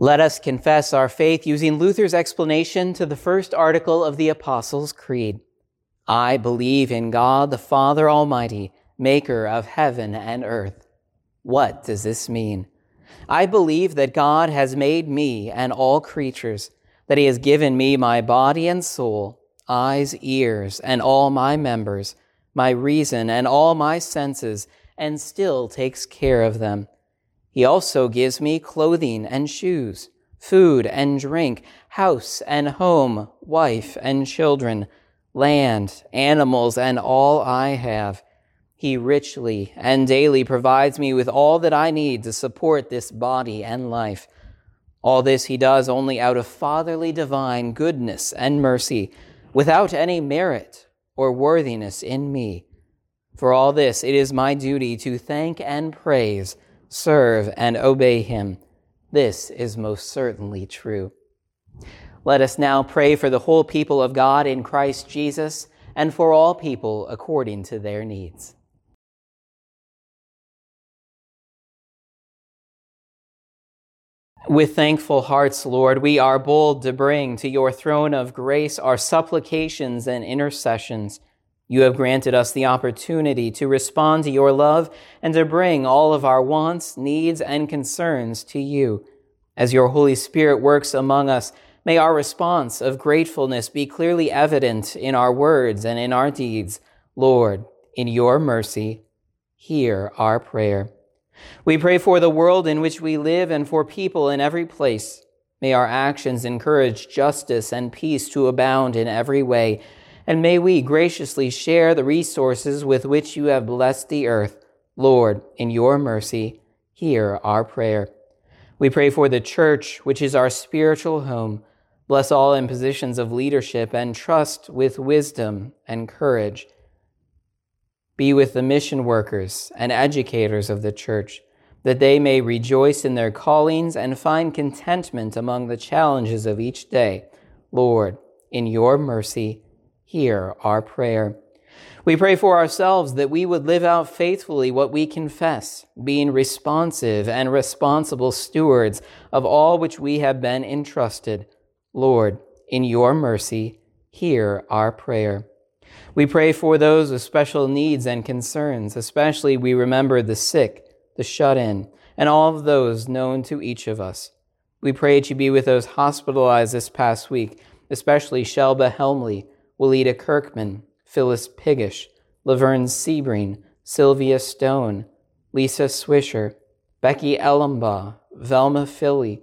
Let us confess our faith using Luther's explanation to the first article of the Apostles' Creed. I believe in God the Father Almighty, maker of heaven and earth. What does this mean? I believe that God has made me and all creatures, that He has given me my body and soul, eyes, ears, and all my members, my reason and all my senses, and still takes care of them he also gives me clothing and shoes, food and drink, house and home, wife and children, land, animals, and all I have. He richly and daily provides me with all that I need to support this body and life. All this he does only out of fatherly divine goodness and mercy, without any merit or worthiness in me. For all this, it is my duty to thank and praise serve, and obey him. This is most certainly true. Let us now pray for the whole people of God in Christ Jesus and for all people according to their needs. With thankful hearts, Lord, we are bold to bring to your throne of grace our supplications and intercessions you have granted us the opportunity to respond to your love and to bring all of our wants, needs, and concerns to you. As your Holy Spirit works among us, may our response of gratefulness be clearly evident in our words and in our deeds. Lord, in your mercy, hear our prayer. We pray for the world in which we live and for people in every place. May our actions encourage justice and peace to abound in every way and may we graciously share the resources with which you have blessed the earth. Lord, in your mercy, hear our prayer. We pray for the church, which is our spiritual home. Bless all in positions of leadership and trust with wisdom and courage. Be with the mission workers and educators of the church, that they may rejoice in their callings and find contentment among the challenges of each day. Lord, in your mercy, hear our prayer. We pray for ourselves that we would live out faithfully what we confess, being responsive and responsible stewards of all which we have been entrusted. Lord, in your mercy, hear our prayer. We pray for those with special needs and concerns, especially we remember the sick, the shut in, and all of those known to each of us. We pray to be with those hospitalized this past week, especially Shelba Helmley Willita Kirkman, Phyllis Piggish, Laverne Sebring, Sylvia Stone, Lisa Swisher, Becky Ellenbaugh, Velma Philly.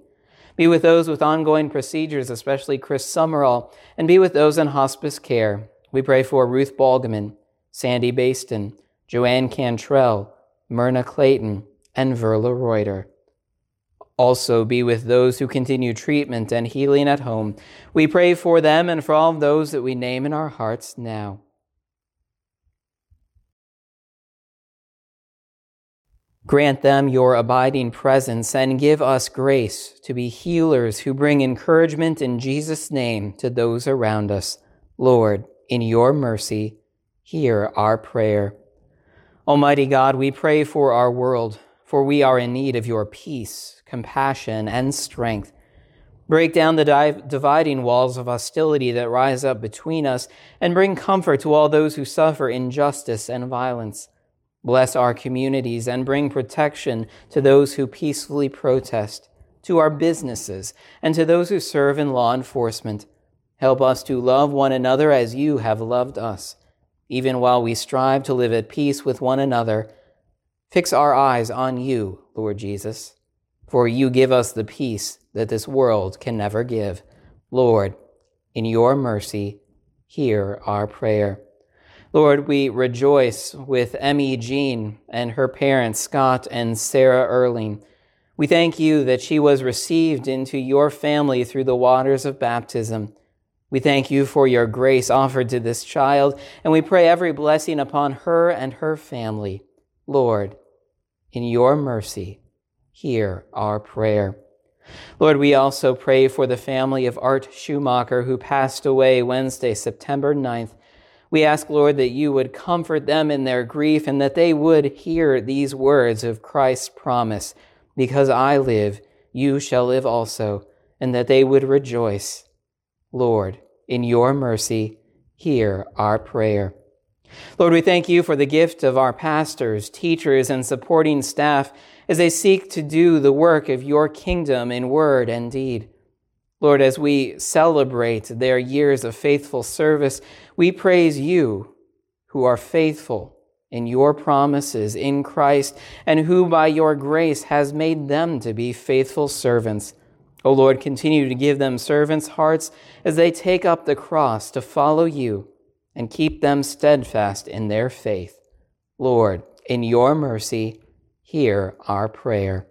Be with those with ongoing procedures, especially Chris Summerall, and be with those in hospice care. We pray for Ruth Balgaman, Sandy Baston, Joanne Cantrell, Myrna Clayton, and Verla Reuter. Also, be with those who continue treatment and healing at home. We pray for them and for all those that we name in our hearts now. Grant them your abiding presence and give us grace to be healers who bring encouragement in Jesus' name to those around us. Lord, in your mercy, hear our prayer. Almighty God, we pray for our world, for we are in need of your peace compassion, and strength. Break down the dividing walls of hostility that rise up between us, and bring comfort to all those who suffer injustice and violence. Bless our communities and bring protection to those who peacefully protest, to our businesses, and to those who serve in law enforcement. Help us to love one another as you have loved us, even while we strive to live at peace with one another. Fix our eyes on you, Lord Jesus for you give us the peace that this world can never give. Lord, in your mercy, hear our prayer. Lord, we rejoice with Emmy Jean and her parents, Scott and Sarah Erling. We thank you that she was received into your family through the waters of baptism. We thank you for your grace offered to this child, and we pray every blessing upon her and her family. Lord, in your mercy, hear our prayer. Lord, we also pray for the family of Art Schumacher who passed away Wednesday, September 9th. We ask, Lord, that you would comfort them in their grief and that they would hear these words of Christ's promise Because I live, you shall live also, and that they would rejoice. Lord, in your mercy, hear our prayer. Lord, we thank you for the gift of our pastors, teachers, and supporting staff as they seek to do the work of your kingdom in word and deed. Lord, as we celebrate their years of faithful service, we praise you who are faithful in your promises in Christ and who by your grace has made them to be faithful servants. O Lord, continue to give them servants' hearts as they take up the cross to follow you and keep them steadfast in their faith. Lord, in your mercy, hear our prayer.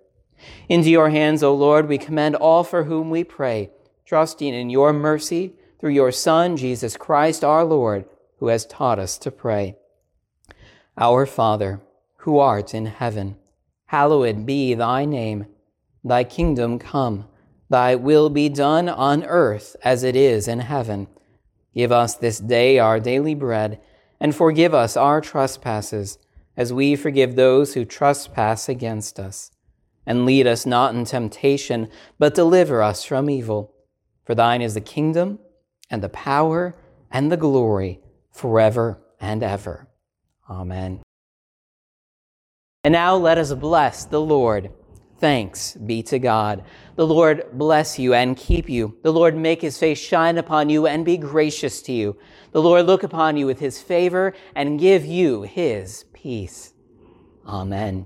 Into your hands, O Lord, we commend all for whom we pray, trusting in your mercy through your Son, Jesus Christ our Lord, who has taught us to pray. Our Father, who art in heaven, hallowed be thy name. Thy kingdom come, thy will be done on earth as it is in heaven. Give us this day our daily bread, and forgive us our trespasses, as we forgive those who trespass against us. And lead us not in temptation, but deliver us from evil. For thine is the kingdom, and the power, and the glory, forever and ever. Amen. And now let us bless the Lord. Thanks be to God. The Lord bless you and keep you. The Lord make his face shine upon you and be gracious to you. The Lord look upon you with his favor and give you his peace. Amen.